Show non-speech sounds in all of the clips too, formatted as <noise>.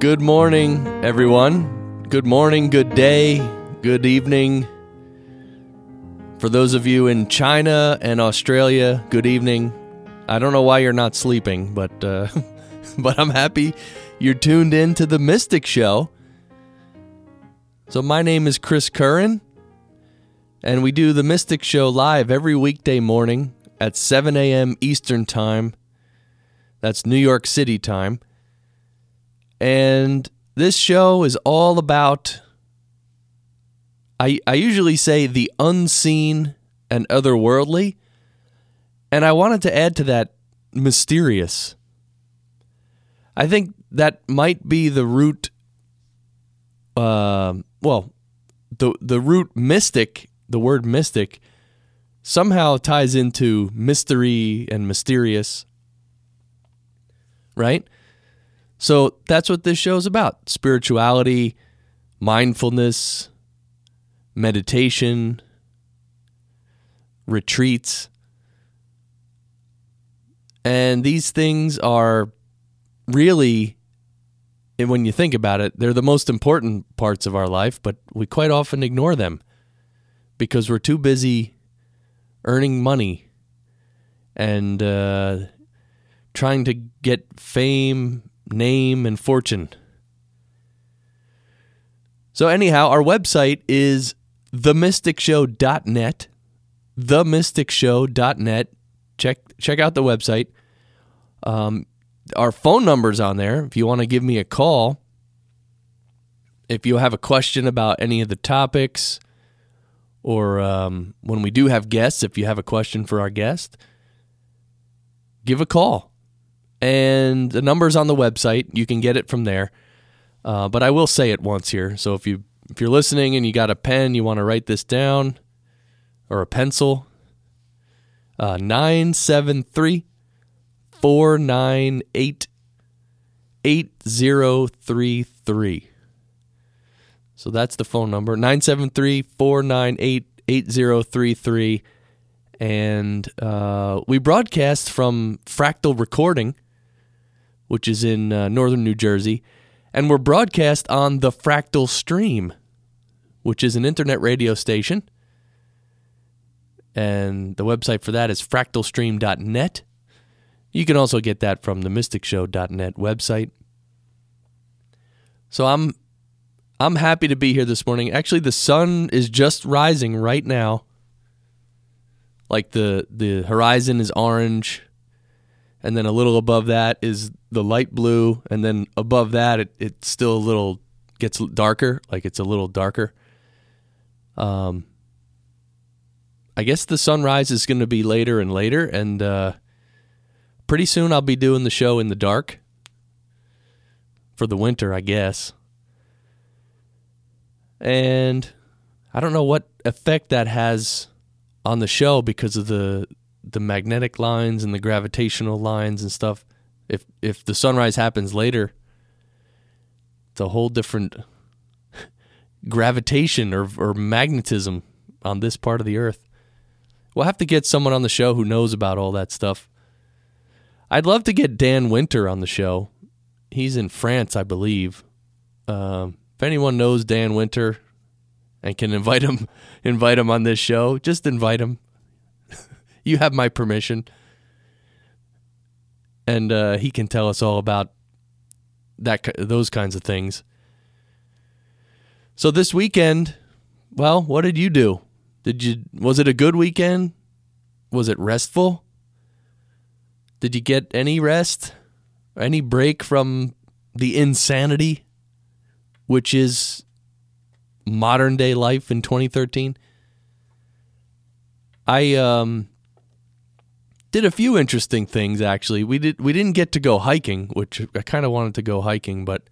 Good morning, everyone. Good morning, good day, good evening. For those of you in China and Australia, good evening. I don't know why you're not sleeping, but uh, <laughs> but I'm happy you're tuned in to the Mystic Show. So my name is Chris Curran, and we do the Mystic Show live every weekday morning at 7 a.m. Eastern Time. That's New York City time. And this show is all about, I, I usually say the unseen and otherworldly. And I wanted to add to that mysterious. I think that might be the root, uh, well, the, the root mystic, the word mystic, somehow ties into mystery and mysterious, right? So that's what this show is about spirituality, mindfulness, meditation, retreats. And these things are really, when you think about it, they're the most important parts of our life, but we quite often ignore them because we're too busy earning money and uh, trying to get fame name, and fortune. So, anyhow, our website is themysticshow.net. Themysticshow.net. Check check out the website. Um, our phone number's on there if you want to give me a call. If you have a question about any of the topics, or um, when we do have guests, if you have a question for our guest, give a call and the number's on the website. You can get it from there. Uh, but I will say it once here. So if you if you're listening and you got a pen, you want to write this down, or a pencil. Uh, nine seven three four nine eight eight zero three three. So that's the phone number 973 498 8033. And uh, we broadcast from Fractal Recording which is in uh, northern New Jersey, and we're broadcast on the Fractal Stream, which is an internet radio station. And the website for that is fractalstream.net. You can also get that from the mysticshow.net website. So I'm I'm happy to be here this morning. Actually, the sun is just rising right now. Like the the horizon is orange and then a little above that is the light blue, and then above that it it's still a little gets darker, like it's a little darker. Um, I guess the sunrise is going to be later and later, and uh, pretty soon I'll be doing the show in the dark for the winter, I guess. And I don't know what effect that has on the show because of the the magnetic lines and the gravitational lines and stuff. If if the sunrise happens later, it's a whole different <laughs> gravitation or or magnetism on this part of the earth. We'll have to get someone on the show who knows about all that stuff. I'd love to get Dan Winter on the show. He's in France, I believe. Um, if anyone knows Dan Winter and can invite him, <laughs> invite him on this show. Just invite him you have my permission. And uh, he can tell us all about that those kinds of things. So this weekend, well, what did you do? Did you was it a good weekend? Was it restful? Did you get any rest? Any break from the insanity which is modern day life in 2013? I um did a few interesting things actually. We did we didn't get to go hiking, which I kind of wanted to go hiking, but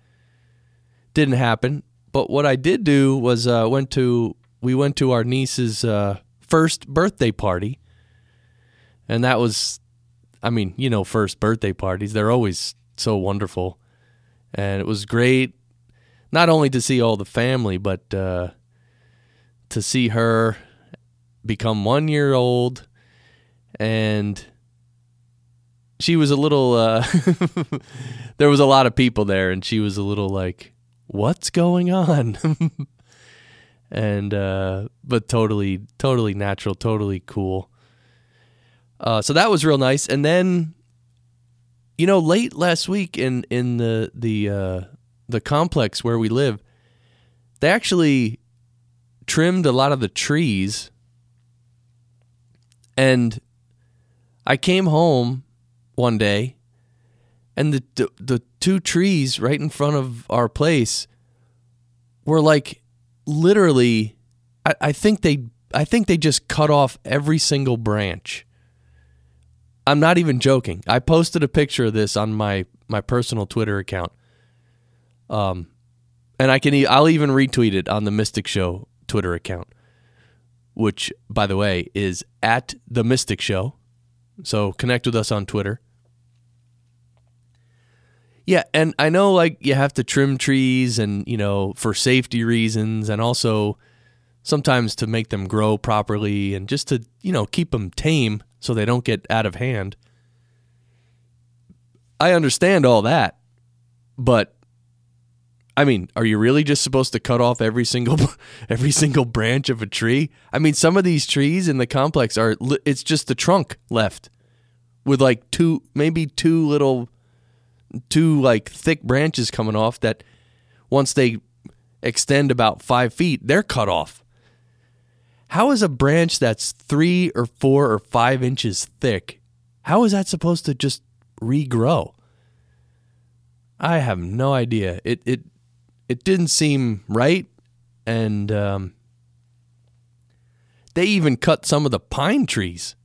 didn't happen. But what I did do was uh, went to we went to our niece's uh, first birthday party, and that was, I mean, you know, first birthday parties they're always so wonderful, and it was great, not only to see all the family, but uh, to see her become one year old and she was a little uh <laughs> there was a lot of people there and she was a little like what's going on? <laughs> And uh but totally totally natural totally cool. Uh so that was real nice. And then you know late last week in in the the uh the complex where we live they actually trimmed a lot of the trees. And i came home one day, and the, the the two trees right in front of our place were like literally. I, I think they I think they just cut off every single branch. I'm not even joking. I posted a picture of this on my my personal Twitter account. Um, and I can I'll even retweet it on the Mystic Show Twitter account, which by the way is at the Mystic Show. So connect with us on Twitter. Yeah, and I know like you have to trim trees and, you know, for safety reasons and also sometimes to make them grow properly and just to, you know, keep them tame so they don't get out of hand. I understand all that. But I mean, are you really just supposed to cut off every single <laughs> every single branch of a tree? I mean, some of these trees in the complex are it's just the trunk left with like two maybe two little two like thick branches coming off that once they extend about five feet, they're cut off. How is a branch that's three or four or five inches thick, how is that supposed to just regrow? I have no idea. It it it didn't seem right, and um, they even cut some of the pine trees.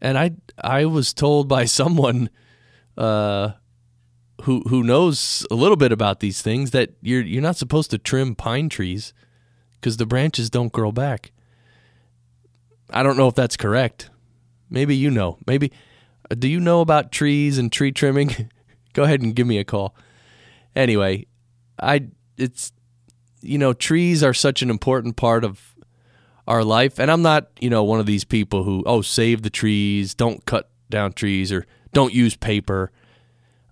And I I was told by <laughs> someone uh, who who knows a little bit about these things that you're you're not supposed to trim pine trees because the branches don't grow back. I don't know if that's correct. Maybe you know. Maybe uh, do you know about trees and tree trimming? <laughs> Go ahead and give me a call. Anyway, I it's you know trees are such an important part of our life and I'm not, you know, one of these people who oh save the trees, don't cut down trees or don't use paper.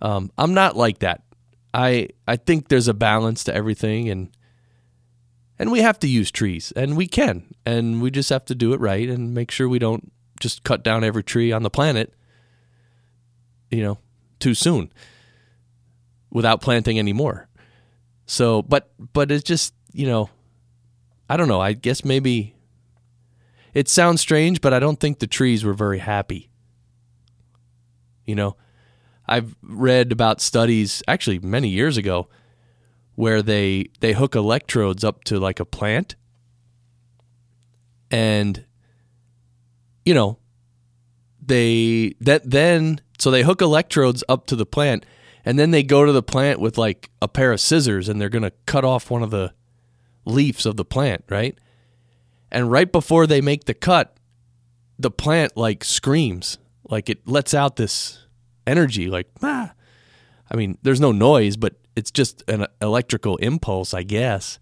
Um, I'm not like that. I I think there's a balance to everything, and and we have to use trees, and we can, and we just have to do it right and make sure we don't just cut down every tree on the planet. You know, too soon without planting any more. So, but but it's just you know, I don't know. I guess maybe it sounds strange, but I don't think the trees were very happy you know, I've read about studies actually many years ago where they they hook electrodes up to like a plant and you know they that then so they hook electrodes up to the plant and then they go to the plant with like a pair of scissors and they're going to cut off one of the leaves of the plant, right? And right before they make the cut, the plant like screams like it lets out this energy, like ah. I mean, there's no noise, but it's just an electrical impulse, I guess.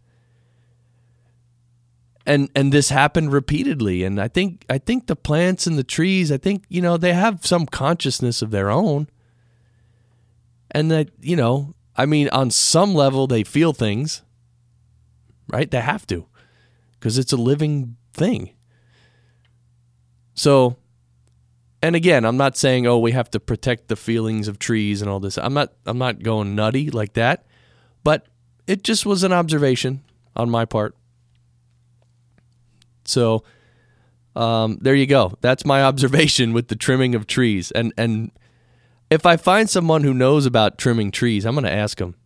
And and this happened repeatedly, and I think I think the plants and the trees, I think you know they have some consciousness of their own, and that you know, I mean, on some level they feel things, right? They have to, because it's a living thing. So and again, I'm not saying oh we have to protect the feelings of trees and all this. I'm not I'm not going nutty like that, but it just was an observation on my part. So um, there you go. That's my <laughs> observation with the trimming of trees. And and if I find someone who knows about trimming trees, I'm going to ask them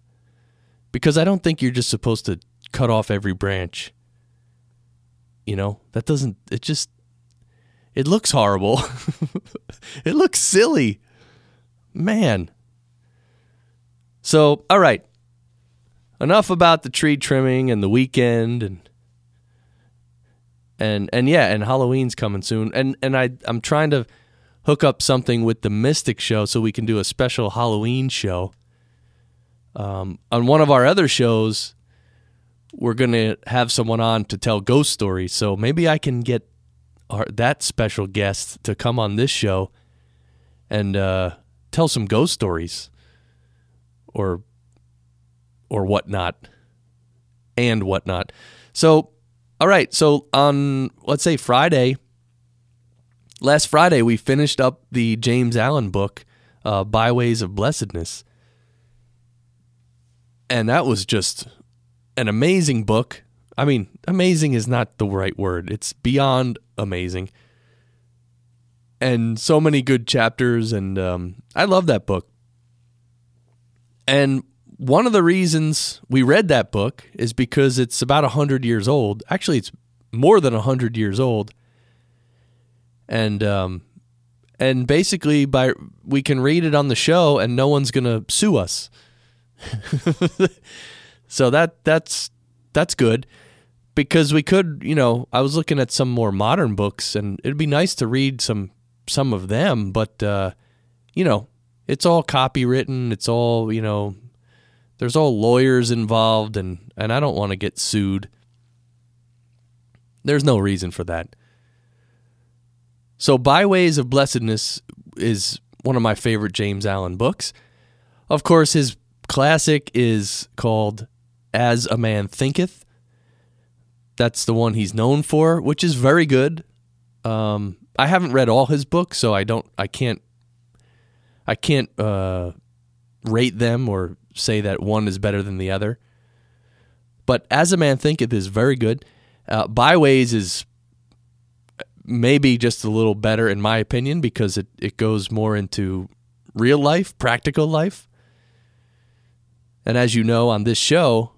because I don't think you're just supposed to cut off every branch. You know that doesn't. It just it looks horrible. <laughs> it looks silly. Man. So, all right. Enough about the tree trimming and the weekend and and and yeah, and Halloween's coming soon. And and I I'm trying to hook up something with the Mystic show so we can do a special Halloween show. Um, on one of our other shows, we're going to have someone on to tell ghost stories. So maybe I can get our, that special guest to come on this show and uh, tell some ghost stories or or whatnot and whatnot. So, all right. So on let's say Friday, last Friday, we finished up the James Allen book, uh, Byways of Blessedness, and that was just an amazing book. I mean, amazing is not the right word. It's beyond amazing. And so many good chapters, and um, I love that book. And one of the reasons we read that book is because it's about 100 years old. Actually, it's more than 100 years old. And um, and basically by we can read it on the show and no one's to sue us. <laughs> so that that's that's good because we could, you know, I was looking at some more modern books and it'd be nice to read some some of them, but uh, you know, it's all copywritten, it's all, you know, there's all lawyers involved and and I don't want to get sued. There's no reason for that. So Byways of Blessedness is one of my favorite James Allen books. Of course, his classic is called As a Man Thinketh. That's the one he's known for, which is very good. Um, I haven't read all his books, so I don't, I can't, I can't uh, rate them or say that one is better than the other. But As a Man Thinketh is very good. Uh, Byways is maybe just a little better in my opinion because it, it goes more into real life, practical life. And as you know on this show,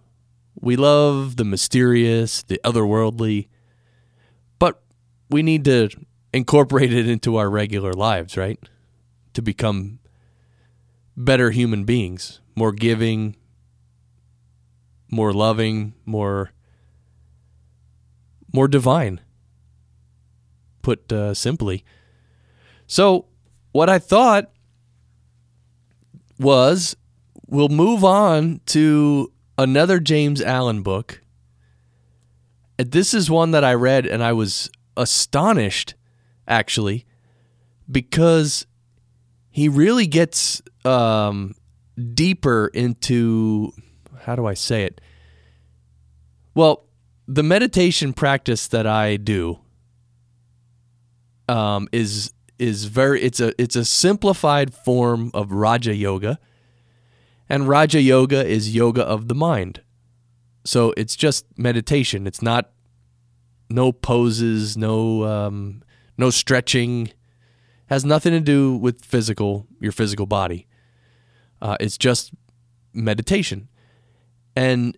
we love the mysterious, the otherworldly, but we need to incorporate it into our regular lives, right? To become better human beings, more giving, more loving, more more divine. Put uh, simply. So, what I thought was we'll move on to another James Allen book. This is one that I read and I was astonished, actually, because he really gets um, deeper into how do I say it? Well, the meditation practice that I do um, is is very it's a it's a simplified form of Raja Yoga and Raja Yoga is yoga of the mind. So it's just meditation. It's not no poses, no um, no stretching. Has nothing to do with physical your physical body. Uh, it's just meditation, and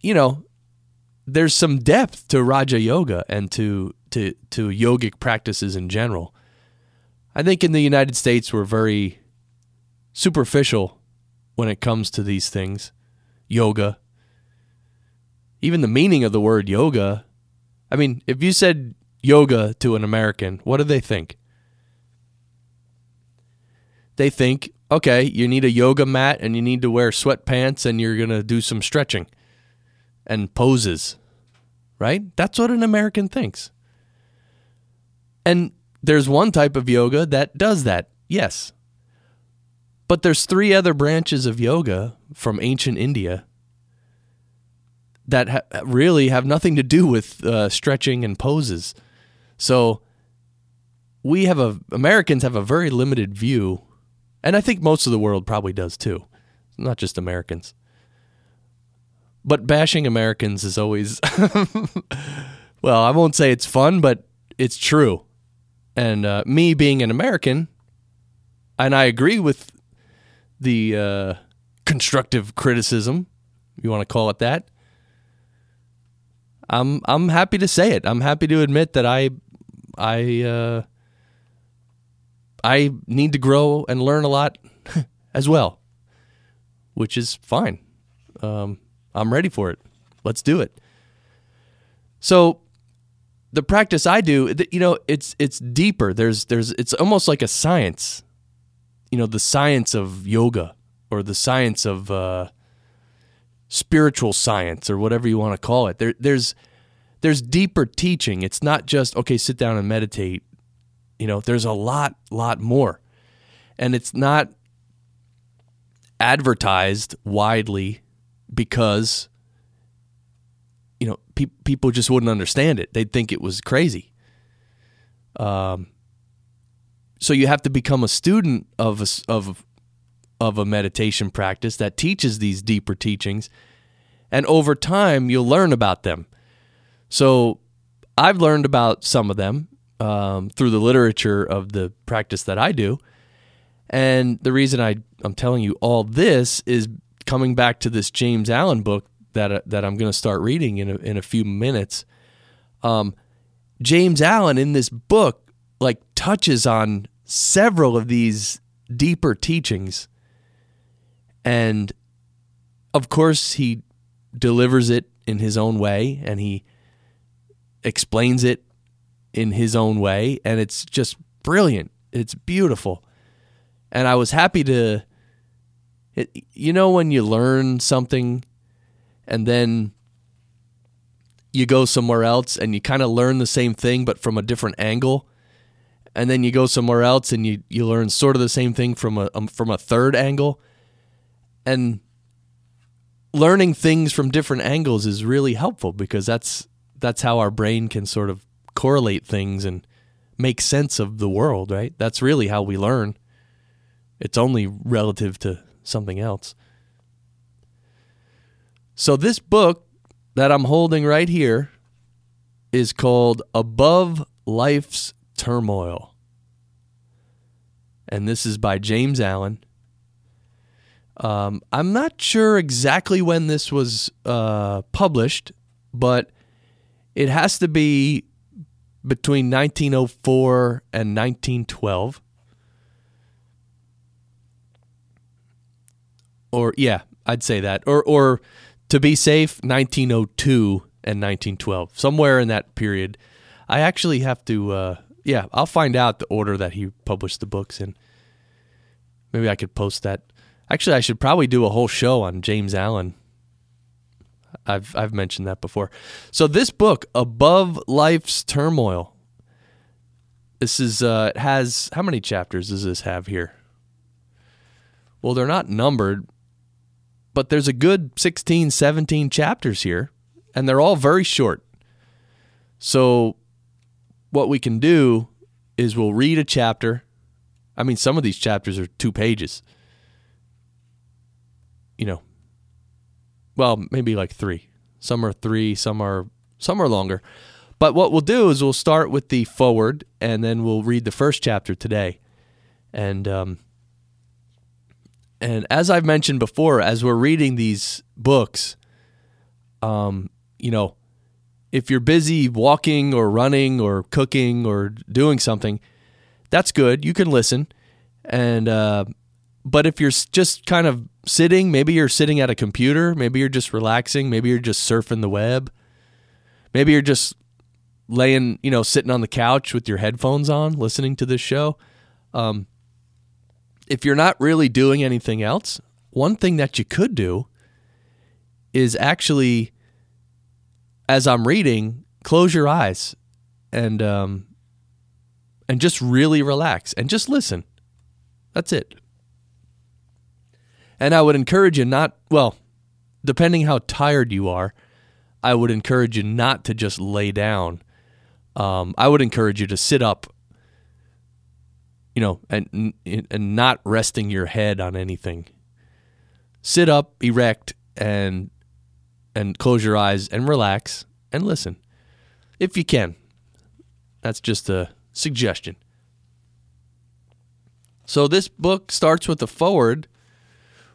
you know there's some depth to Raja Yoga and to to to yogic practices in general. I think in the United States we're very superficial when it comes to these things. Yoga. Even the meaning of the word yoga. I mean, if you said yoga to an American, what do they think? They think, okay, you need a yoga mat and you need to wear sweatpants and you're going to do some stretching and poses, right? That's what an American thinks. And there's one type of yoga that does that, yes. But there's three other branches of yoga from ancient India that ha- really have nothing to do with uh, stretching and poses. So we have a Americans have a very limited view, and I think most of the world probably does too, not just Americans. But bashing Americans is always <laughs> well, I won't say it's fun, but it's true. And uh, me being an American, and I agree with the uh, constructive criticism, you want to call it that. I'm I'm happy to say it. I'm happy to admit that I I uh, I need to grow and learn a lot <laughs> as well, which is fine. Um, I'm ready for it. Let's do it. So the practice I do, you know, it's it's deeper. There's there's it's almost like a science you know the science of yoga or the science of uh, spiritual science or whatever you want to call it. There, there's there's deeper teaching. It's not just okay, sit down and meditate. You know, there's a lot, lot more. and it's not advertised widely because you know pe- people just wouldn't understand it. They'd think it was crazy. Um, so you have to become a student of a, of of a meditation practice that teaches these deeper teachings, and over time you'll learn about them. So I've learned about some of them um, through the literature of the practice that I do, and the reason I I'm telling you all this is coming back to this James Allen book that that I'm going to start reading in a, in a few minutes. Um, James Allen in this book like touches on several of these deeper teachings, and of course he delivers it in his own way, and he explains it in his own way, and it's just brilliant. It's beautiful and I was happy to. It, you know when you learn something, and then you go somewhere else and you kind of learn the same thing but from a different angle, and then you go somewhere else and you you learn sort of the same thing from a um, from a third angle, and learning things from different angles is really helpful because that's that's how our brain can sort of correlate things and make sense of the world, right? That's really how we learn. It's only relative to something else. So, this book that I'm holding right here is called Above Life's Turmoil. And this is by James Allen. Um, I'm not sure exactly when this was uh, published, but it has to be between 1904 and 1912. or yeah, I'd say that, or or to be safe, 1902 and 1912, somewhere in that period. I actually have to, uh, yeah, I'll find out the order that he published the books in. Maybe I could post that. Actually, I should probably do a whole show on James Allen. I've I've mentioned that before. So this book, Above Life's Turmoil. This is uh, it has how many chapters does this have here? Well, they're not numbered, but there's a good 16, 17 chapters here, and they're all very short. So, what we can do is we'll read a chapter. I mean, some of these chapters are two pages. You know, well, maybe like three. Some are three, some are some are longer. But what we'll do is we'll start with the foreword, and then we'll read the first chapter today. And um, and as I've mentioned before, as we're reading these books, um, you know, if you're busy walking or running or cooking or doing something, that's good. You can listen, and uh, but if you're just kind of sitting, maybe you're sitting at a computer, maybe you're just relaxing, maybe you're just surfing the web, maybe you're just laying, you know, sitting on the couch with your headphones on, listening to this show. Um, if you're not really doing anything else, one thing that you could do is actually, as I'm reading, close your eyes and um, and just really relax and just listen. That's it. And I would encourage you not well, depending how tired you are, I would encourage you not to just lay down. Um, I would encourage you to sit up you know, and and not resting your head on anything. Sit up, erect, and and close your eyes and relax and listen, if you can. That's just a suggestion. So this book starts with a foreword,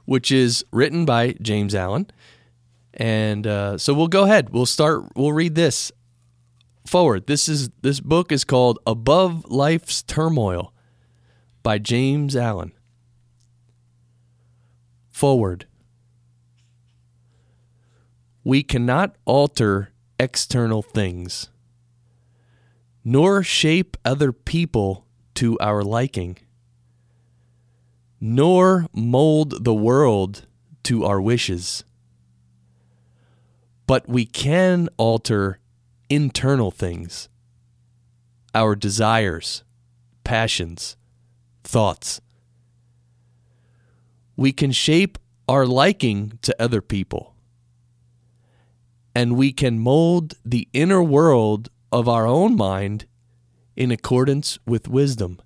which is written by James Allen, and uh, so we'll go ahead. We'll start. We'll read this foreword. This is this book is called Above Life's Turmoil by James Allen. Foreword. We cannot alter external things, nor shape other people to our liking, nor mold the world to our wishes. But we can alter internal things, our desires, passions, thoughts, we can shape our liking to other people. And we can mold the inner world of our own mind in accordance with wisdom.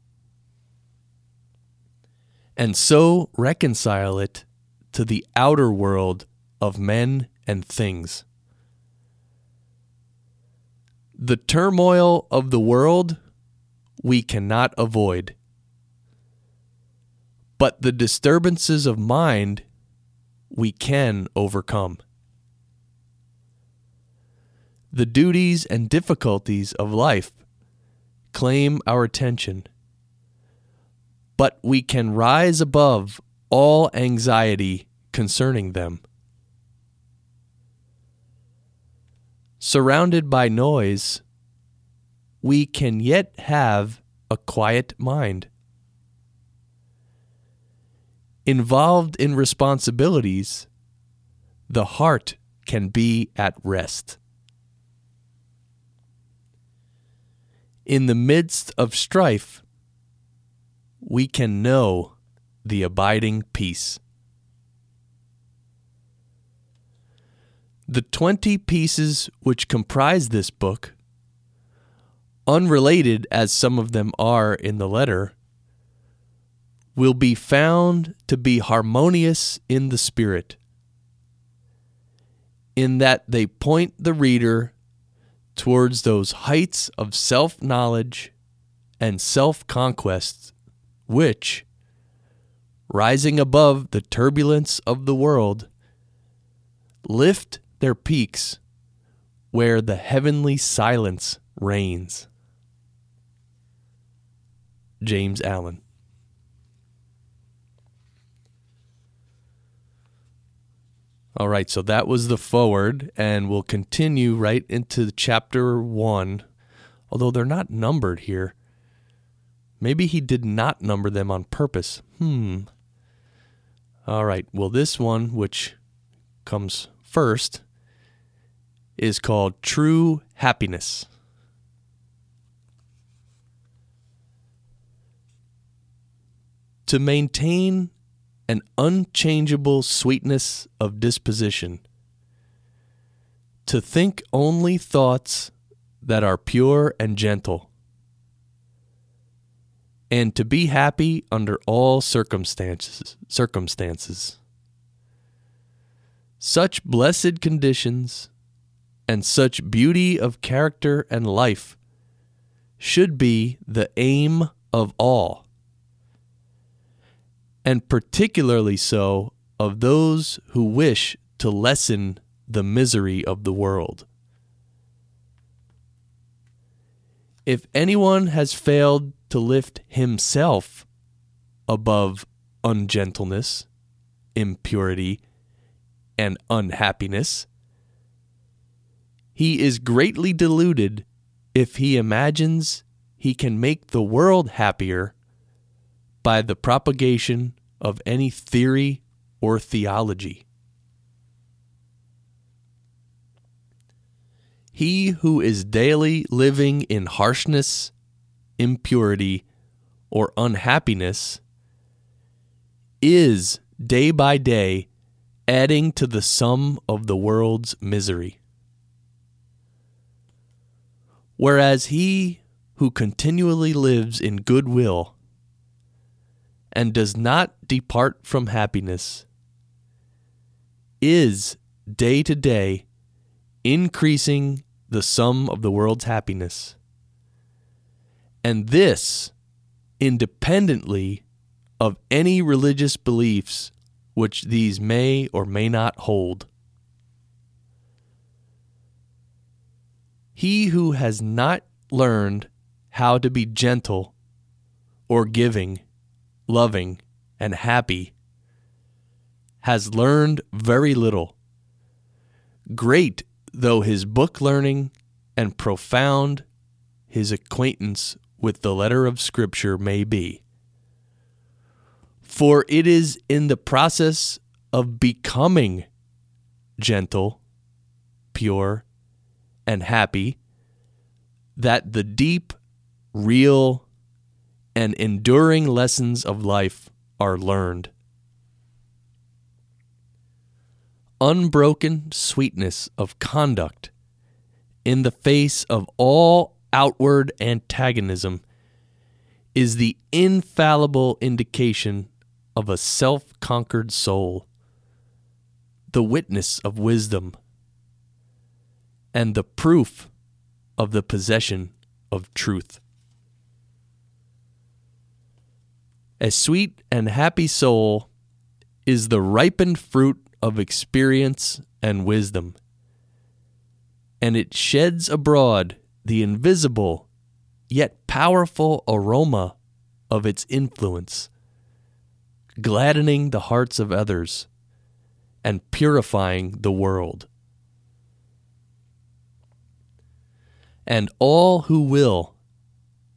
And so reconcile it to the outer world of men and things. The turmoil of the world we cannot avoid. But the disturbances of mind we can overcome. The duties and difficulties of life claim our attention, but we can rise above all anxiety concerning them. Surrounded by noise, we can yet have a quiet mind. Involved in responsibilities, the heart can be at rest. In the midst of strife, we can know the abiding peace. The 20 pieces which comprise this book, unrelated as some of them are in the letter, will be found to be harmonious in the spirit, in that they point the reader towards those heights of self knowledge and self conquest which, rising above the turbulence of the world, lift their peaks where the heavenly silence reigns. James Allen. All right, so that was the foreword, and we'll continue right into chapter one, although they're not numbered here. Maybe he did not number them on purpose. Hmm. All right, well, this one, which comes first, is called True Happiness. To maintain an unchangeable sweetness of disposition, to think only thoughts that are pure and gentle, and to be happy under all circumstances circumstances. Such blessed conditions and such beauty of character and life should be the aim of all, and particularly so of those who wish to lessen the misery of the world. If anyone has failed to lift himself above ungentleness, impurity, and unhappiness. He is greatly deluded if he imagines he can make the world happier by the propagation of any theory or theology. He who is daily living in harshness, impurity, or unhappiness is day by day adding to the sum of the world's misery. Whereas he who continually lives in goodwill and does not depart from happiness is day to day increasing the sum of the world's happiness. And this independently of any religious beliefs which these may or may not hold. He who has not learned how to be gentle or giving, loving, and happy has learned very little. Great though his book learning and profound his acquaintance with the letter of Scripture may be. For it is in the process of becoming gentle, pure, and happy that the deep, real, and enduring lessons of life are learned. unbroken sweetness of conduct in the face of all outward antagonism is the infallible indication of a self conquered soul, the witness of wisdom, and the proof of the possession of truth. A sweet and happy soul is the ripened fruit of experience and wisdom, and it sheds abroad the invisible yet powerful aroma of its influence, gladdening the hearts of others and purifying the world. And all who will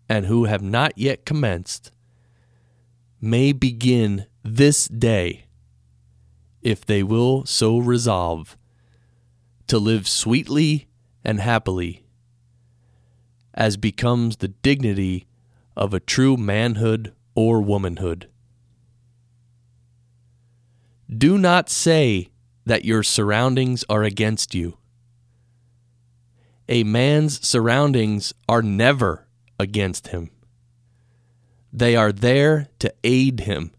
and who have not yet commenced may begin this day, if they will so resolve, to live sweetly and happily, as becomes the dignity of a true manhood or womanhood. Do not say that your surroundings are against you. A man's surroundings are never against him. They are there to aid him.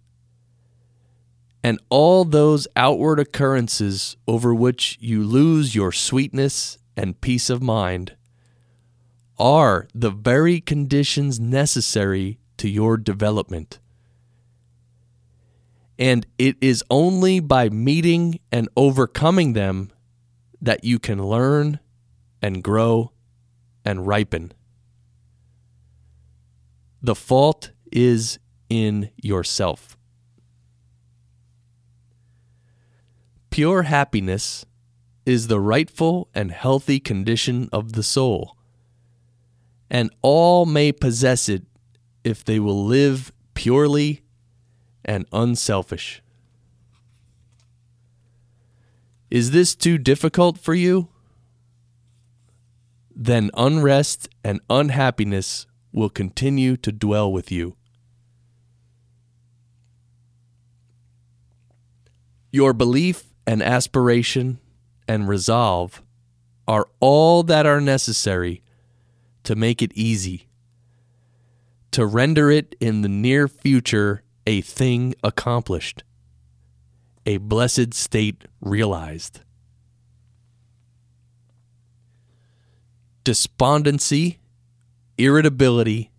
And all those outward occurrences over which you lose your sweetness and peace of mind are the very conditions necessary to your development. And it is only by meeting and overcoming them that you can learn and grow and ripen. The fault is in yourself. Pure happiness is the rightful and healthy condition of the soul, and all may possess it if they will live purely and unselfish. Is this too difficult for you? Then unrest and unhappiness will continue to dwell with you. Your belief and aspiration and resolve are all that are necessary to make it easy, to render it in the near future a thing accomplished, a blessed state realized. Despondency irritability,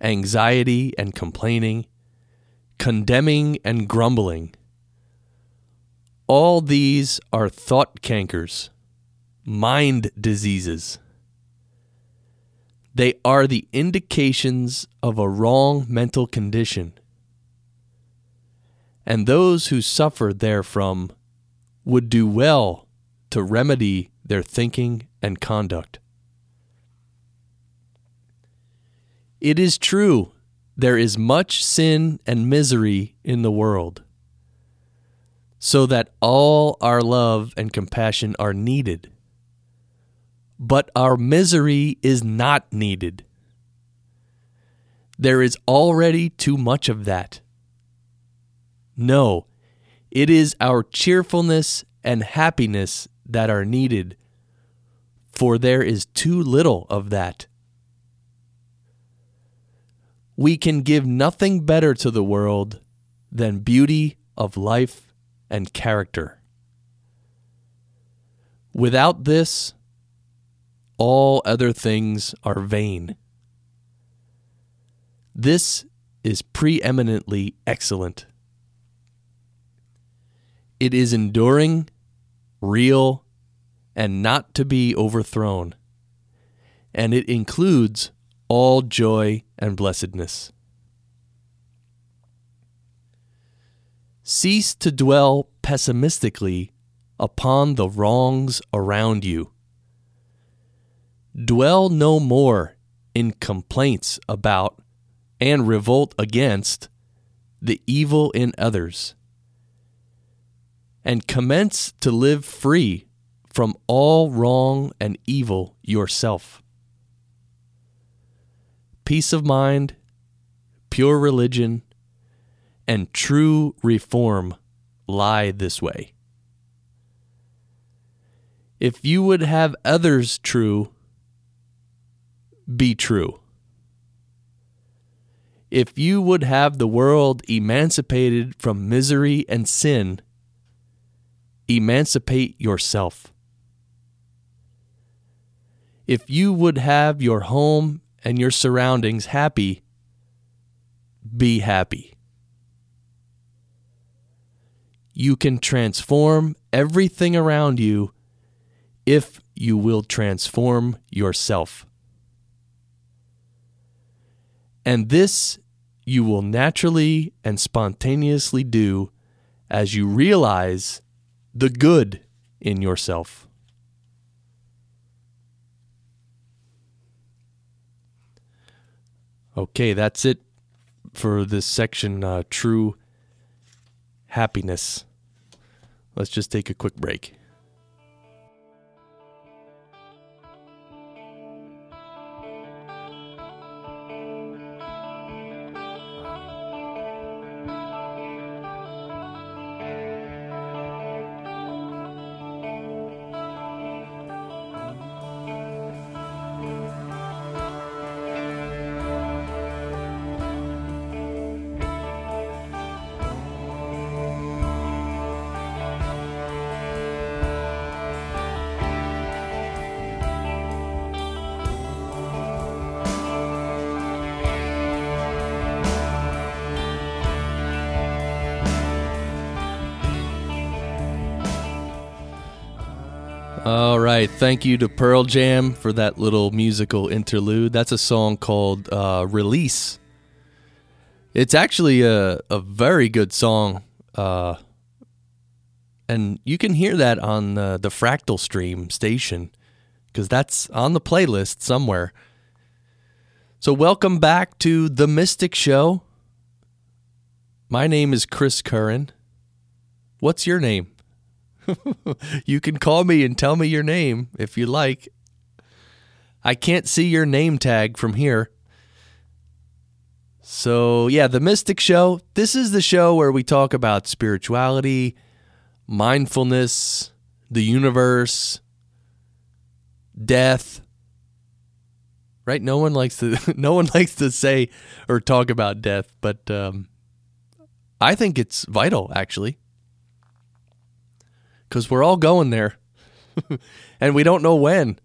anxiety and complaining, condemning and grumbling. All these are thought cankers, mind diseases. They are the indications of a wrong mental condition. And those who suffer therefrom would do well to remedy their thinking and conduct. It is true, there is much sin and misery in the world, so that all our love and compassion are needed. But our misery is not needed. There is already too much of that. No, it is our cheerfulness and happiness that are needed, for there is too little of that we can give nothing better to the world than beauty of life and character. Without this, all other things are vain. This is preeminently excellent. It is enduring, real, and not to be overthrown. And it includes all joy and blessedness. Cease to dwell pessimistically upon the wrongs around you. Dwell no more in complaints about and revolt against the evil in others, and commence to live free from all wrong and evil yourself peace of mind, pure religion, and true reform lie this way. If you would have others true, be true. If you would have the world emancipated from misery and sin, emancipate yourself. If you would have your home and your surroundings happy, be happy. You can transform everything around you if you will transform yourself. And this you will naturally and spontaneously do as you realize the good in yourself. Okay, that's it for this section uh, True Happiness. Let's just take a quick break. Right. Thank you to Pearl Jam for that little musical interlude. That's a song called uh, Release. It's actually a, a very good song. Uh, and you can hear that on uh, the Fractal Stream station because that's on the playlist somewhere. So, welcome back to The Mystic Show. My name is Chris Curran. What's your name? <laughs> you can call me and tell me your name if you like. I can't see your name tag from here. So, yeah, The Mystic Show. This is the show where we talk about spirituality, mindfulness, the universe, death. Right? No one likes to <laughs> no one likes to say or talk about death, but um, I think it's vital actually because we're all going there. <laughs> And we don't know when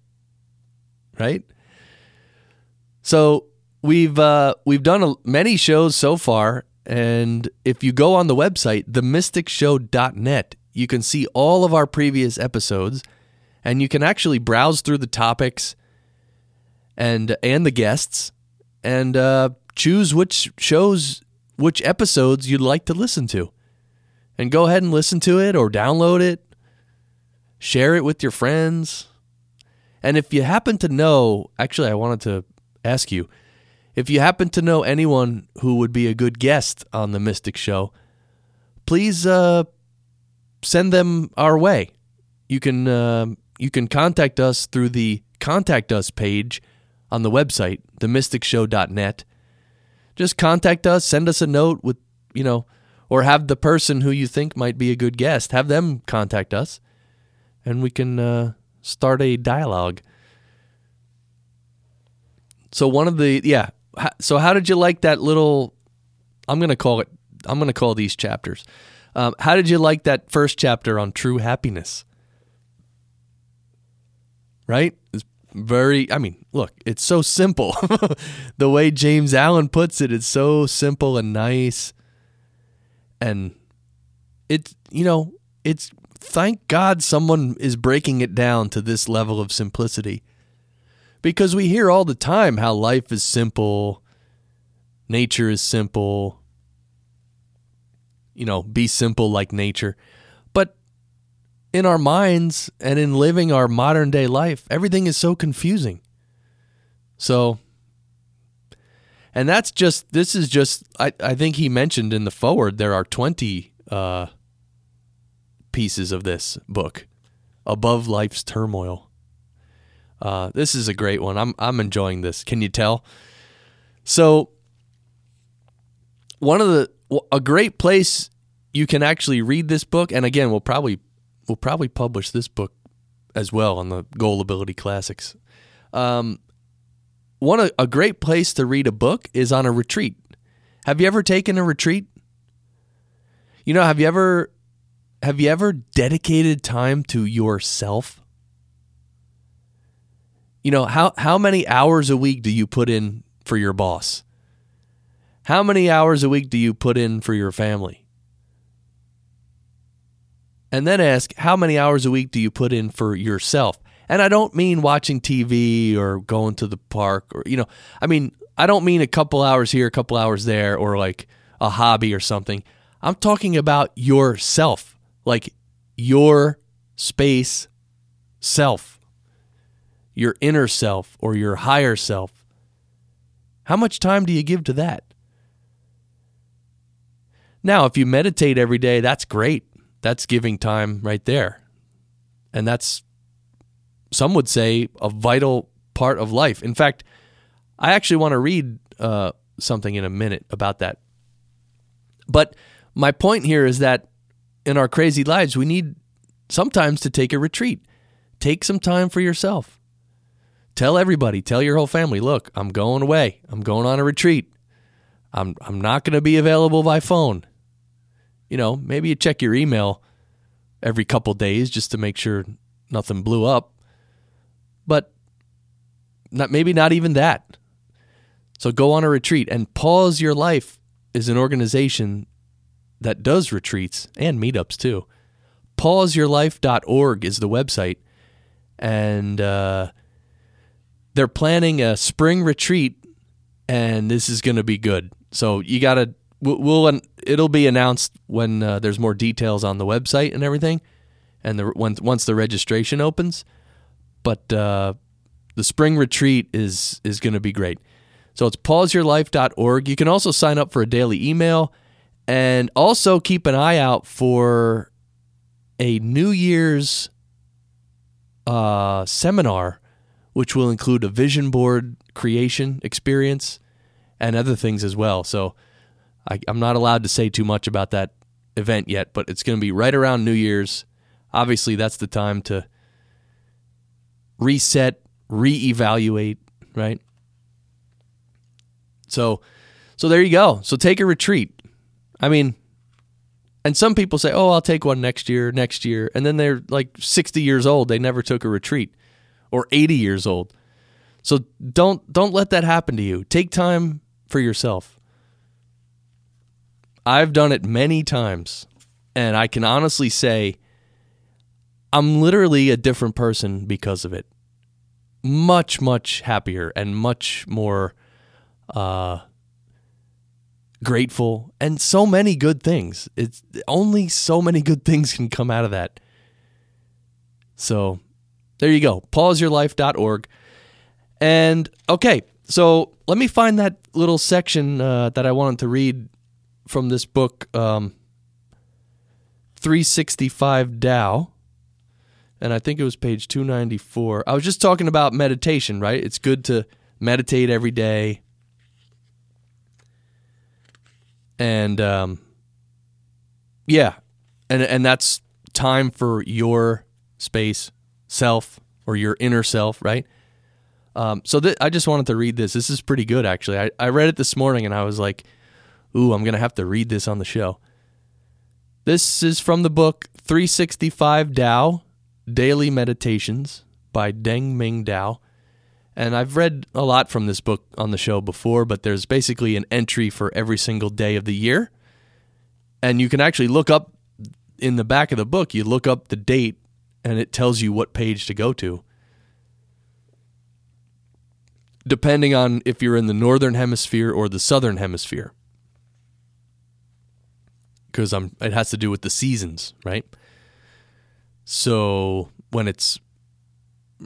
right? So we've uh, we've done a, many shows so far and if you go on the website themysticshow.net you can see all of our previous episodes and you can actually browse through the topics and and the guests and uh, choose which shows which episodes you'd like to listen to. And go ahead and listen to it or download it share it with your friends. And if you happen to know, actually, I wanted to ask you if you happen to know anyone who would be a good guest on the Mystic Show, please uh, send them our way. You can uh, you can contact us through the contact us page on the website, themysticshow.net. Just contact us, send us a note with, you know, or have the person who you think might be a good guest, have them contact us and we can uh, start a dialogue. So one of the yeah. So how did you like that little? I'm gonna call it. I'm gonna call these chapters. Um, how did you like that first chapter on true happiness? Right? It's very. I mean, look, it's so simple. <laughs> the way James Allen puts it, it's so simple and nice, and it's you know it's thank God someone is breaking it down to this level of simplicity. Because we hear all the time how life is simple, nature is simple, you know, be simple like nature. But in our minds and in living our modern day life, everything is so confusing. So, and that's just, this is just, I, I think he mentioned in the foreword there are 20 uh, pieces of this book, Above Life's Turmoil. Uh, this is a great one. I'm I'm enjoying this. Can you tell? So one of the a great place you can actually read this book, and again, we'll probably we'll probably publish this book as well on the Goal Ability Classics. Um, one a, a great place to read a book is on a retreat. Have you ever taken a retreat? You know, have you ever have you ever dedicated time to yourself? You know, how how many hours a week do you put in for your boss? How many hours a week do you put in for your family? And then ask, how many hours a week do you put in for yourself? And I don't mean watching TV or going to the park or, you know, I mean, I don't mean a couple hours here, a couple hours there, or like a hobby or something. I'm talking about yourself, like your space self, your inner self or your higher self. How much time do you give to that? Now, if you meditate every day, that's great. That's giving time right there. And that's, some would say, a vital part of life. In fact, I actually want to read uh, something in a minute about that. But my point here is that in our crazy lives, we need sometimes to take a retreat. Take some time for yourself. Tell everybody, tell your whole family, look, I'm going away. I'm going on a retreat. I'm I'm not going to be available by phone you know, maybe you check your email every couple days just to make sure nothing blew up. But not maybe not even that. So go on a retreat and Pause Your Life is an organization that does retreats and meetups too. Pauseyourlife.org is the website. And uh, they're planning a spring retreat, and this is going to be good. So you got to we'll, we'll it'll be announced when uh, there's more details on the website and everything, and the when, once the registration opens. But uh, the spring retreat is is going to be great. So it's pauseyourlife.org. You can also sign up for a daily email, and also keep an eye out for a New Year's uh, seminar, which will include a vision board creation experience and other things as well. So I, I'm not allowed to say too much about that event yet, but it's going to be right around New Year's. Obviously, that's the time to reset, reevaluate, right? So, so there you go. So take a retreat. I mean, and some people say, "Oh, I'll take one next year, next year," and then they're like 60 years old. They never took a retreat, or 80 years old. So don't don't let that happen to you. Take time for yourself. I've done it many times, and I can honestly say I'm literally a different person because of it. Much, much happier and much more uh, grateful, and so many good things. It's only so many good <laughs> things can come out of that. So there you go. Pauseyourlife.org. And okay, so let me find that little section uh, that I wanted to read from this book, um, 365 Tao. And I think it was page 294. I was just talking about meditation, right? It's good to meditate every day. And um, yeah, and and that's time for your space, self, or your inner self, right? Um, so th- I just wanted to read this. This is pretty good, actually. I, I read it this morning and I was like, Ooh, I'm going to have to read this on the show. This is from the book 365 Tao Daily Meditations by Deng Ming Dao. And I've read a lot from this book on the show before, but there's basically an entry for every single day of the year. And you can actually look up in the back of the book, you look up the date and it tells you what page to go to. Depending on if you're in the northern hemisphere or the southern hemisphere because I'm it has to do with the seasons, right? So when it's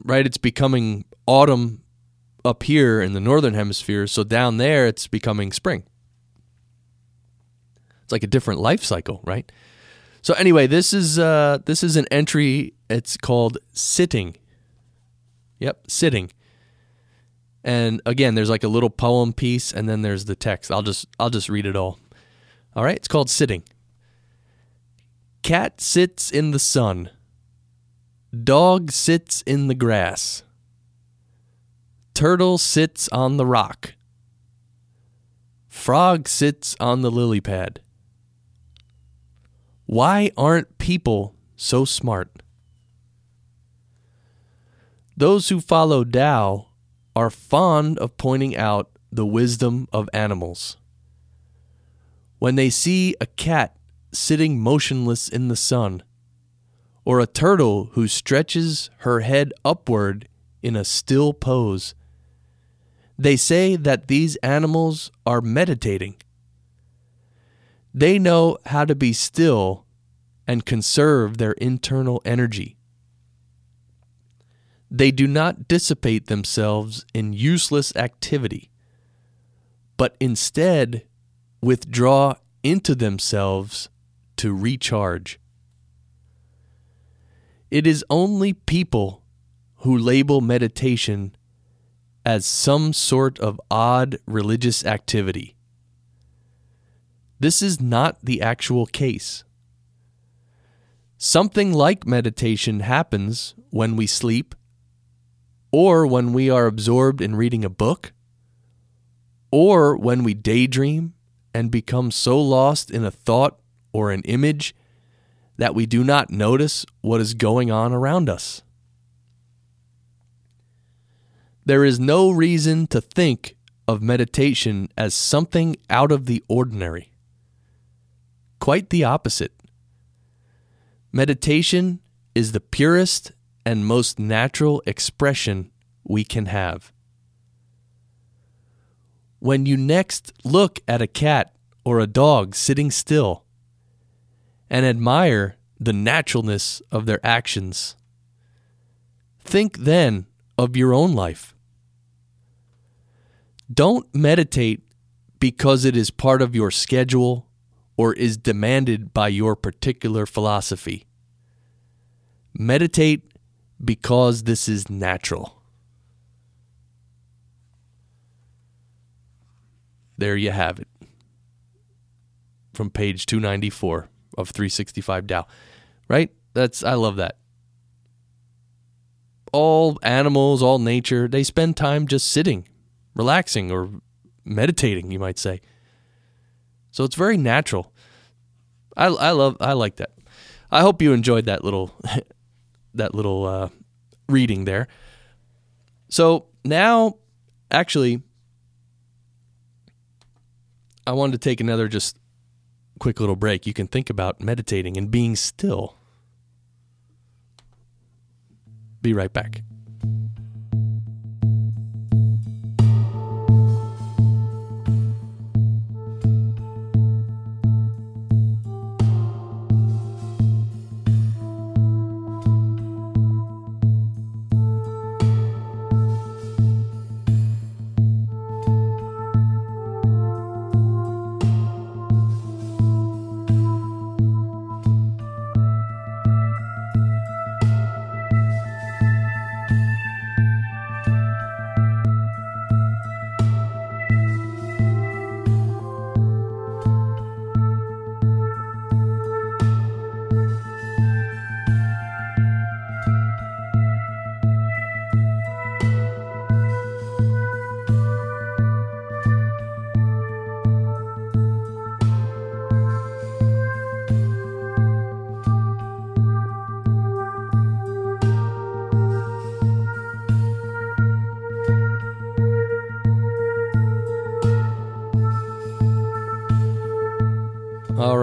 right, it's becoming autumn up here in the northern hemisphere, so down there it's becoming spring. It's like a different life cycle, right? So anyway, this is uh, this is an entry. It's called sitting. Yep, sitting. And again, there's like a little poem piece, and then there's the text. I'll just I'll just read it all. All right, it's called sitting. Cat sits in the sun. Dog sits in the grass. Turtle sits on the rock. Frog sits on the lily pad. Why aren't people so smart? Those who follow Tao are fond of pointing out the wisdom of animals. When they see a cat sitting motionless in the sun, or a turtle who stretches her head upward in a still pose, they say that these animals are meditating. They know how to be still and conserve their internal energy. They do not dissipate themselves in useless activity, but instead withdraw into themselves to recharge. It is only people who label meditation as some sort of odd religious activity. This is not the actual case. Something like meditation happens when we sleep, or when we are absorbed in reading a book, or when we daydream and become so lost in a thought or an image that we do not notice what is going on around us. There is no reason to think of meditation as something out of the ordinary. Quite the opposite. Meditation is the purest and most natural expression we can have. When you next look at a cat or a dog sitting still and admire the naturalness of their actions, think then of your own life. Don't meditate because it is part of your schedule or is demanded by your particular philosophy. Meditate because this is natural. There you have it. From page 294 of 365 Tao. Right? That's I love that. All animals, all nature, they spend time just sitting, relaxing or meditating, you might say. So it's very natural. I I love I like that. I hope you enjoyed that little <laughs> that little uh, reading there. So now, actually, I wanted to take another just quick little break. You can think about meditating and being still. Be right back.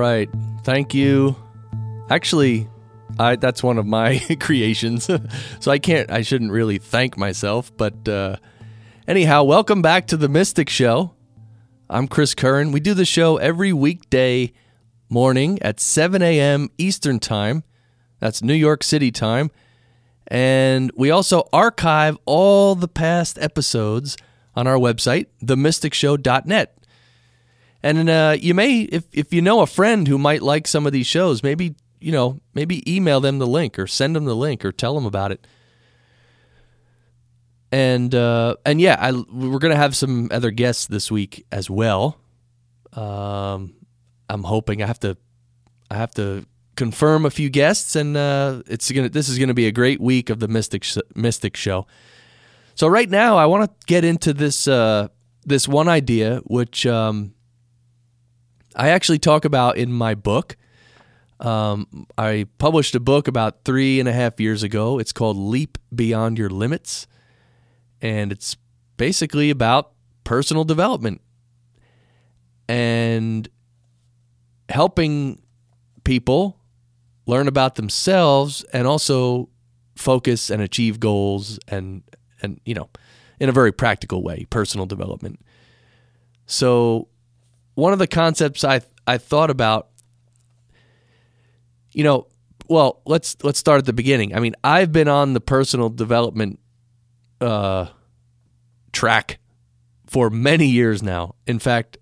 Right. Thank you. Actually, I that's one of my <laughs> creations. <laughs> so I can't I shouldn't really thank myself, but uh anyhow, welcome back to the Mystic Show. I'm Chris Curran. We do the show every weekday morning at 7 a.m. Eastern Time. That's New York City time. And we also archive all the past episodes on our website, themysticshow.net. And uh, you may, if, if you know a friend who might like some of these shows, maybe, you know, maybe email them the link or send them the link or tell them about it. And uh, and yeah, I, we're gonna have some other guests this week as well. Um, I'm hoping I have to I have to confirm a few guests, and uh, it's gonna. This is gonna be a great week of the Mystic Mystic Show. So right now, I want to get into this uh, this one idea, which um, I actually talk about in my book. Um, I published a book about three and a half years ago. It's called Leap Beyond Your Limits, and it's basically about personal development and helping people learn about themselves and also focus and achieve goals and and you know in a very practical way personal development so one of the concepts i i thought about you know well let's let's start at the beginning. I mean i've been on the personal development uh track for many years now. In fact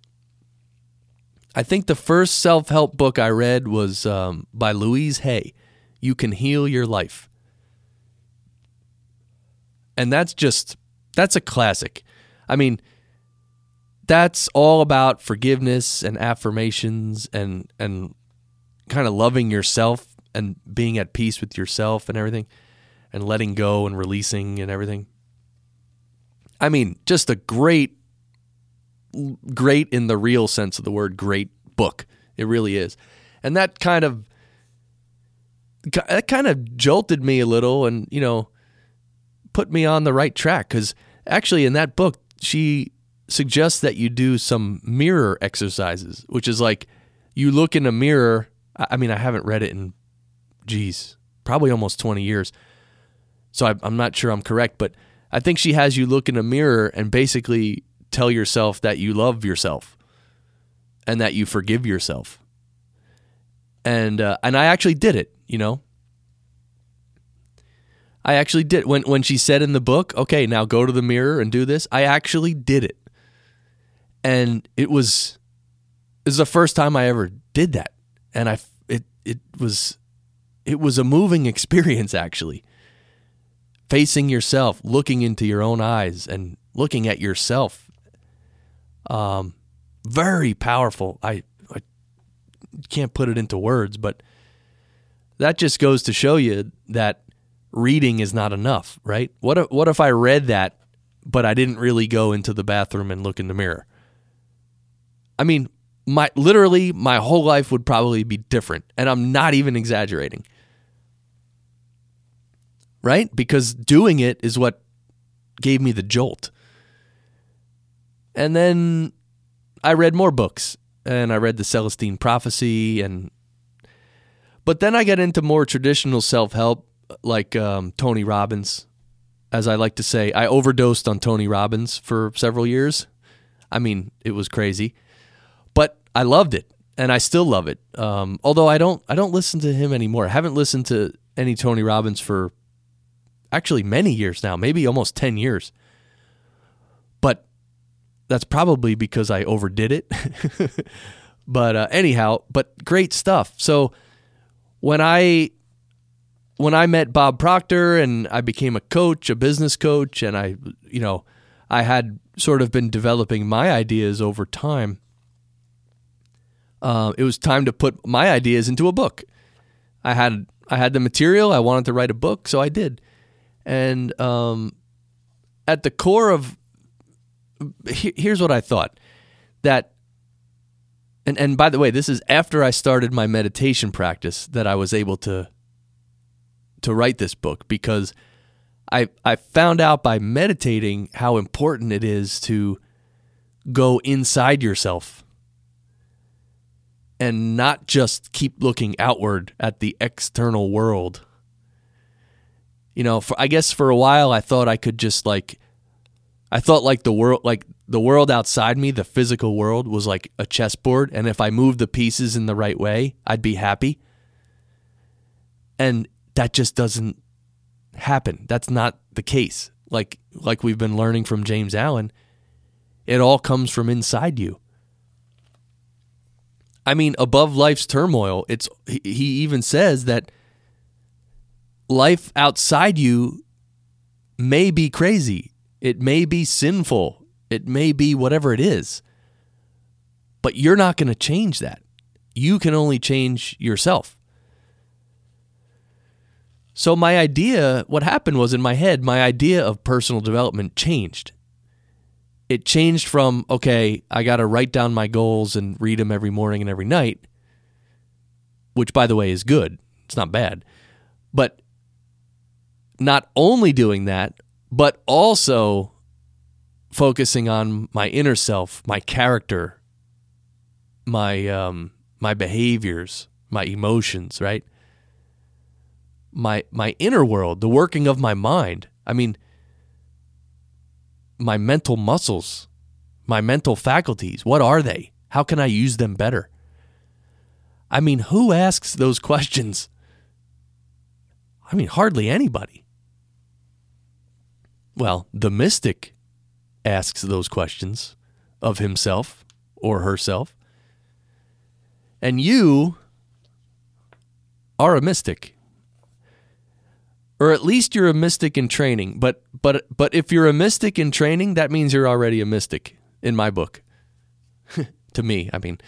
i think the first self-help book i read was um, by louise hay you can heal your life. And that's just that's a classic. I mean, that's all about forgiveness and affirmations and and kind of loving yourself and being at peace with yourself and everything and letting go and releasing and everything. I mean, just a great great in the real sense of the word great book. It really is. And that kind of that kind of jolted me a little and, you know, put me on the right track because actually in that book she suggests that you do some mirror exercises, which is like you look in a mirror. I mean, I haven't read it in, geez, probably almost 20 years. So I, I'm not sure I'm correct, but I think she has you look in a mirror and basically tell yourself that you love yourself and that you forgive yourself. And uh, and I actually did it, you know. I actually did when when she said in the book, "Okay, now go to the mirror and do this." I actually did it. And it was it was the first time I ever did that. And I it it was it was a moving <laughs> experience actually. Facing yourself, looking into your own eyes and looking at yourself. Um very powerful. I I can't put it into words, but that just goes to show you that reading is not enough, right? What if, what if I read that, but I didn't really go into the bathroom and look in the mirror? I mean, my literally my whole life would probably be different, and I'm not even exaggerating. Right? Because doing it is what gave me the jolt. And then I read more books and I read the Celestine Prophecy and but then I got into more traditional self-help like um, Tony Robbins, as I like to say. I overdosed on Tony Robbins for several years. I mean, it was crazy, I loved it, and I still love it. Um, although I don't, I don't listen to him anymore. I haven't listened to any Tony Robbins for actually many years now, maybe almost ten years. But that's probably because I overdid it. <laughs> but uh, anyhow, but great stuff. So when I when I met Bob Proctor and I became a coach, a business coach, and I, you know, I had sort of been developing my ideas over time. Uh, it was time to put my ideas into a book. I had I had the material. I wanted to write a book, so I did. And um, at the core of here's what I thought that and and by the way, this is after I started my meditation practice that I was able to to write this book because I I found out by meditating how important it is to go inside yourself and not just keep looking outward at the external world. You know, for, I guess for a while I thought I could just like I thought like the world like the world outside me, the physical world was like a chessboard and if I moved the pieces in the right way, I'd be happy. And that just doesn't happen. That's not the case. Like like we've been learning from James Allen, it all comes from inside you. I mean, above life's turmoil, it's he even says that life outside you may be crazy. It may be sinful. It may be whatever it is. But you're not going to change that. You can only change yourself. So my idea, what happened was in my head, my idea of personal development changed. It changed from, okay, I got to write down my goals and read them every morning and every night, which by the way is good. It's not bad. But not only doing that, but also focusing on my inner self, my character, my um, my behaviors, my emotions, right? my my inner world, the working of my mind. I mean, my mental muscles, my mental faculties, what are they? How can I use them better? I mean, who asks those <laughs> questions? I mean, hardly anybody. Well, the mystic asks those questions of himself or herself. And you are a mystic or at least you're a mystic in training. But but but if you're a mystic in training, that means you're already a mystic in my book. <laughs> to me, I mean.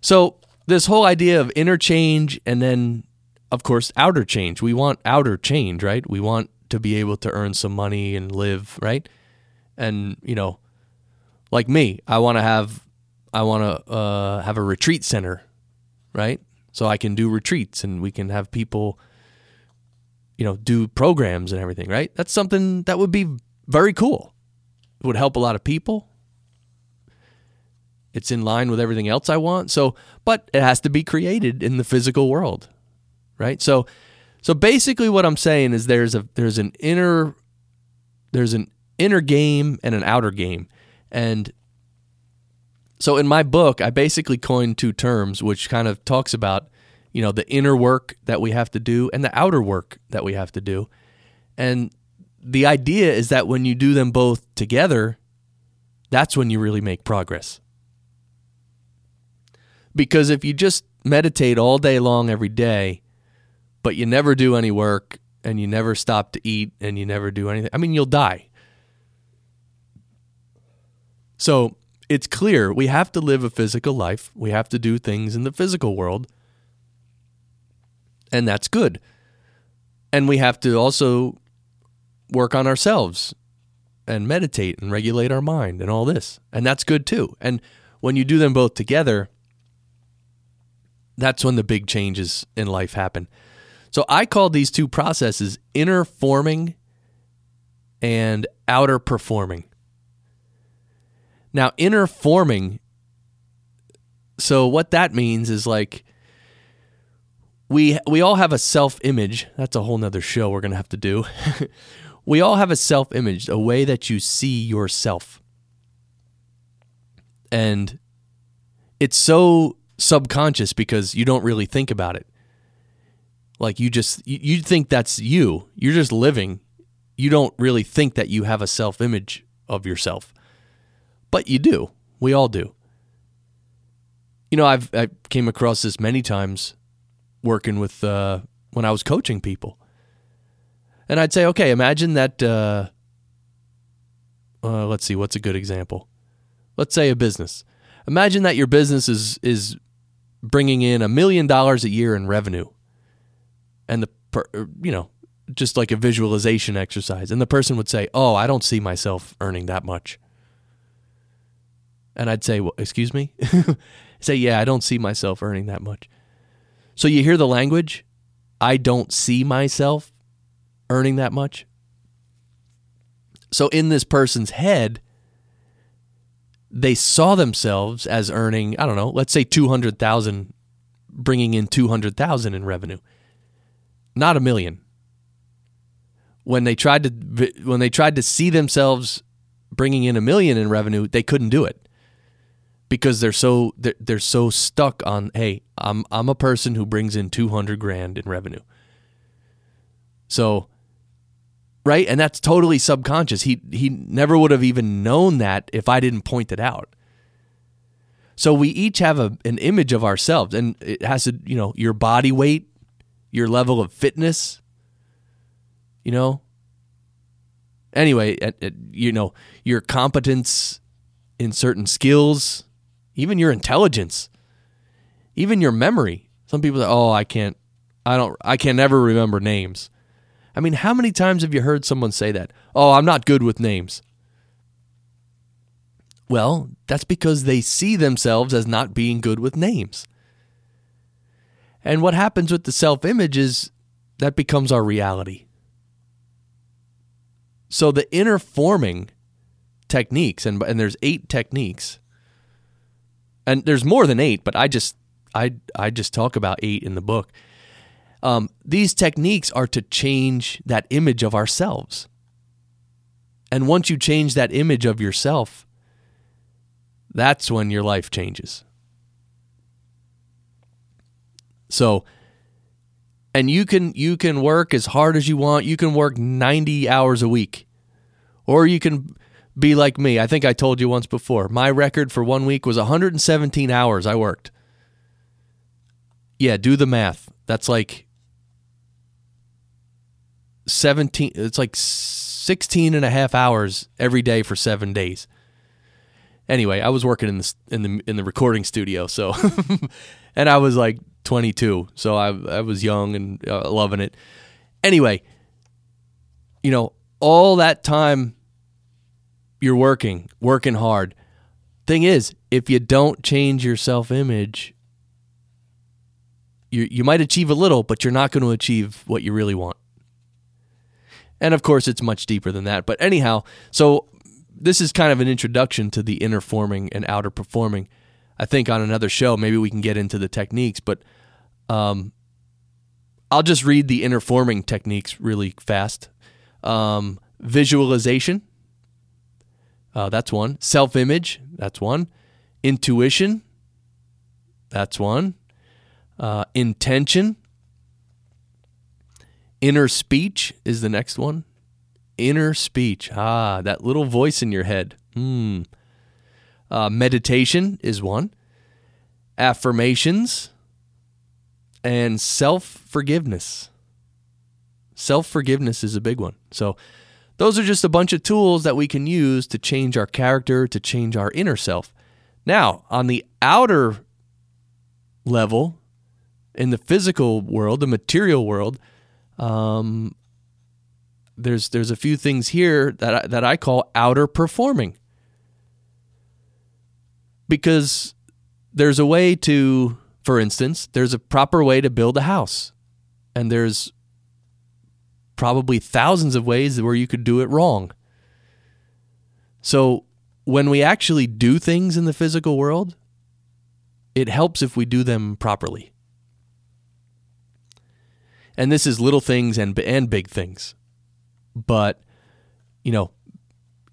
So this whole idea of inner change and then of course outer change. We want outer change, right? We want to be able to earn some money and live, right? And you know, like me, I want to have I want to uh, have a retreat center, right? So I can do retreats and we can have people you know, do programs and everything, right? That's something that would be very cool. It would help a lot of people. It's in line with everything else I want. So, but it has to be created in the physical world, right? So, so basically what I'm saying is there's a there's an inner there's an inner game and an outer game. And so in my book, I basically coined two terms which kind of talks about you know, the inner work that we have to do and the outer work that we have to do. And the idea is that when you do them both together, that's when you really make progress. Because if you just meditate all day long every day, but you never do any work and you never stop to eat and you never do anything, I mean, you'll die. So it's clear we have to live a physical life. We have to do things in the physical world and that's good. And we have to also work on ourselves and meditate and regulate our mind and all this. And that's good too. And when you do them both together, that's when the big changes in life happen. So I call these two processes inner forming and outer performing. Now, inner forming, so what that means is like we we all have a self image. That's a whole nother show we're gonna have to do. <laughs> we all have a self image, a way that you see yourself. And it's so subconscious because you don't really think about it. Like you just you, you think that's you. You're just living. You don't really think that you have a self image of yourself. But you do. We all do. You know, I've I came across this many times working with uh, when I was coaching people. And I'd say, okay, imagine that. Uh, uh, let's see, what's a good example? Let's say a business. Imagine that your business is is bringing in a million dollars a year in revenue, and the per, uh, you know just like a visualization exercise, and the person would say, "Oh, I don't see myself earning that much." And I'd say, well, "Excuse me." <laughs> say, "Yeah, I don't see myself earning that much." So you hear the language? I don't see myself earning that much. So in this person's head, they saw themselves as earning, I don't know, let's say 200,000 bringing in 200,000 in revenue. Not a million. When they tried to when they tried to see themselves bringing in a million in revenue, they couldn't do it because they're so they're, they're so stuck on hey I'm I'm a person who brings in 200 grand in revenue. So right and that's totally subconscious. He he never would have even known that if I didn't point it out. So we each have a, an image of ourselves and it has to, you know, your body weight, your level of fitness, you know. Anyway, you know, your competence in certain skills, even your intelligence, even your memory. Some people say, "Oh, I can't, I don't I can never remember names. I mean, how many times have you heard someone say that? Oh, I'm not good with names. Well, that's because they see themselves as not being good with names. And what happens with the self image is that becomes our reality. So the inner forming techniques, and, and there's eight techniques, and there's more than eight, but I just I I just talk about eight in the book. Um, these techniques are to change that image of ourselves. And once you change that image of yourself, that's when your life changes. So, and you can you can work as hard as you want. You can work 90 hours a week. Or you can be like me. I think I told you once before. My record for one week was 117 hours I worked. Yeah, do the math. That's like 17 it's like 16 and a half hours every day for 7 days. Anyway, I was working in the in the in the recording studio, so <laughs> and I was like 22, so I I was young and uh, loving it. Anyway, you know, all that time you're working, working hard. Thing is, if you don't change your self-image, you you might achieve a little, but you're not going to achieve what you really want. And of course, it's much deeper than that. But anyhow, so this is kind of an introduction to the inner forming and outer performing. I think on another show, maybe we can get into the techniques, but um, I'll just read the inner forming techniques really fast. Um, visualization, uh, that's one. Self image, that's one. Intuition, that's one. Uh, intention, Inner speech is the next one. Inner speech. Ah, that little voice in your head. Hmm. Uh, meditation is one. Affirmations and self forgiveness. Self forgiveness is a big one. So, those are just a bunch of tools that we can use to change our character, to change our inner self. Now, on the outer level, in the physical world, the material world, um, there's there's a few things here that I, that I call outer performing because there's a way to for instance there's a proper way to build a house and there's probably thousands of ways where you could do it wrong so when we actually do things in the physical world it helps if we do them properly and this is little things and and big things. But you know,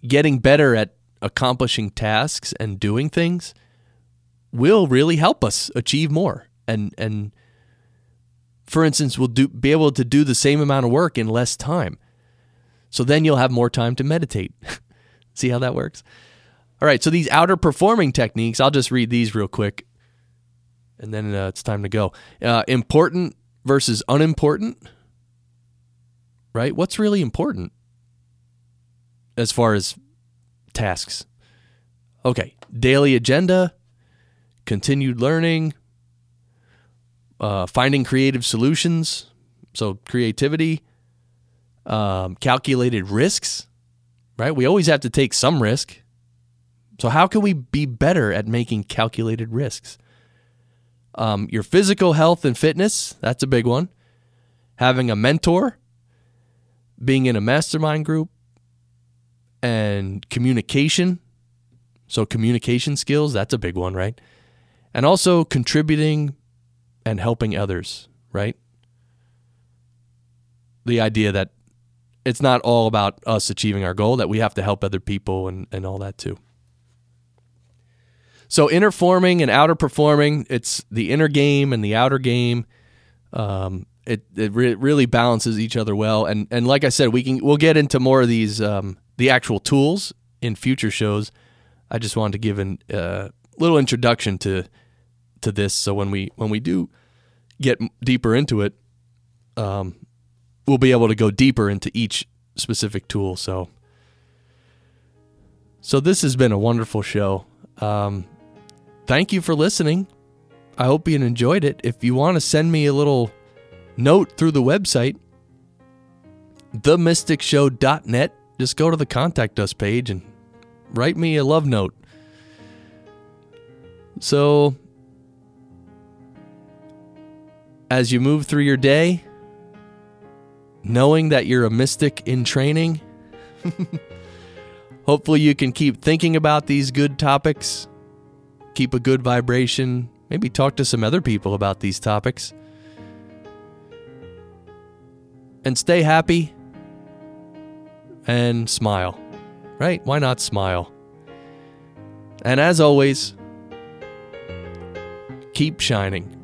getting better at accomplishing tasks and doing things will really help us achieve more. And and for instance, we'll do be able to do the same amount of work in less time. So then you'll have more time to meditate. <laughs> See how that works? All right, so these outer performing techniques, I'll just read these real quick and then uh, it's time to go. Uh, important versus unimportant, right? What's really important as far as tasks? Okay, daily agenda, continued learning, uh, finding creative solutions, so creativity, um, calculated risks, right? We always have to take some risk. So, how can we be better at making calculated risks? Um, your physical health and fitness, that's a big one. Having a mentor, being in a mastermind group, and communication. So, communication skills, that's a big one, right? And also contributing and helping others, right? The idea that it's not all about us achieving our goal, that we have to help other people and, and all that too. So inner forming and outer performing, it's the inner game and the outer game. Um, it it re- really balances each other well, and and like I said, we can we'll get into more of these um, the actual tools in future shows. I just wanted to give a uh, little introduction to to this, so when we when we do get deeper into it, um, we'll be able to go deeper into each specific tool. So, so this has been a wonderful show. Um, thank you for listening. I hope you enjoyed it. If you want to send me a little note through the website, themysticshow.net. Just go to the contact us page and write me a love note. So, as you move through your day, knowing that you're a mystic in training, <laughs> hopefully you can keep thinking about these good topics, keep a good vibration, maybe talk to some other people about these topics, and stay happy and smile. Right? Why not smile? And as always, keep shining.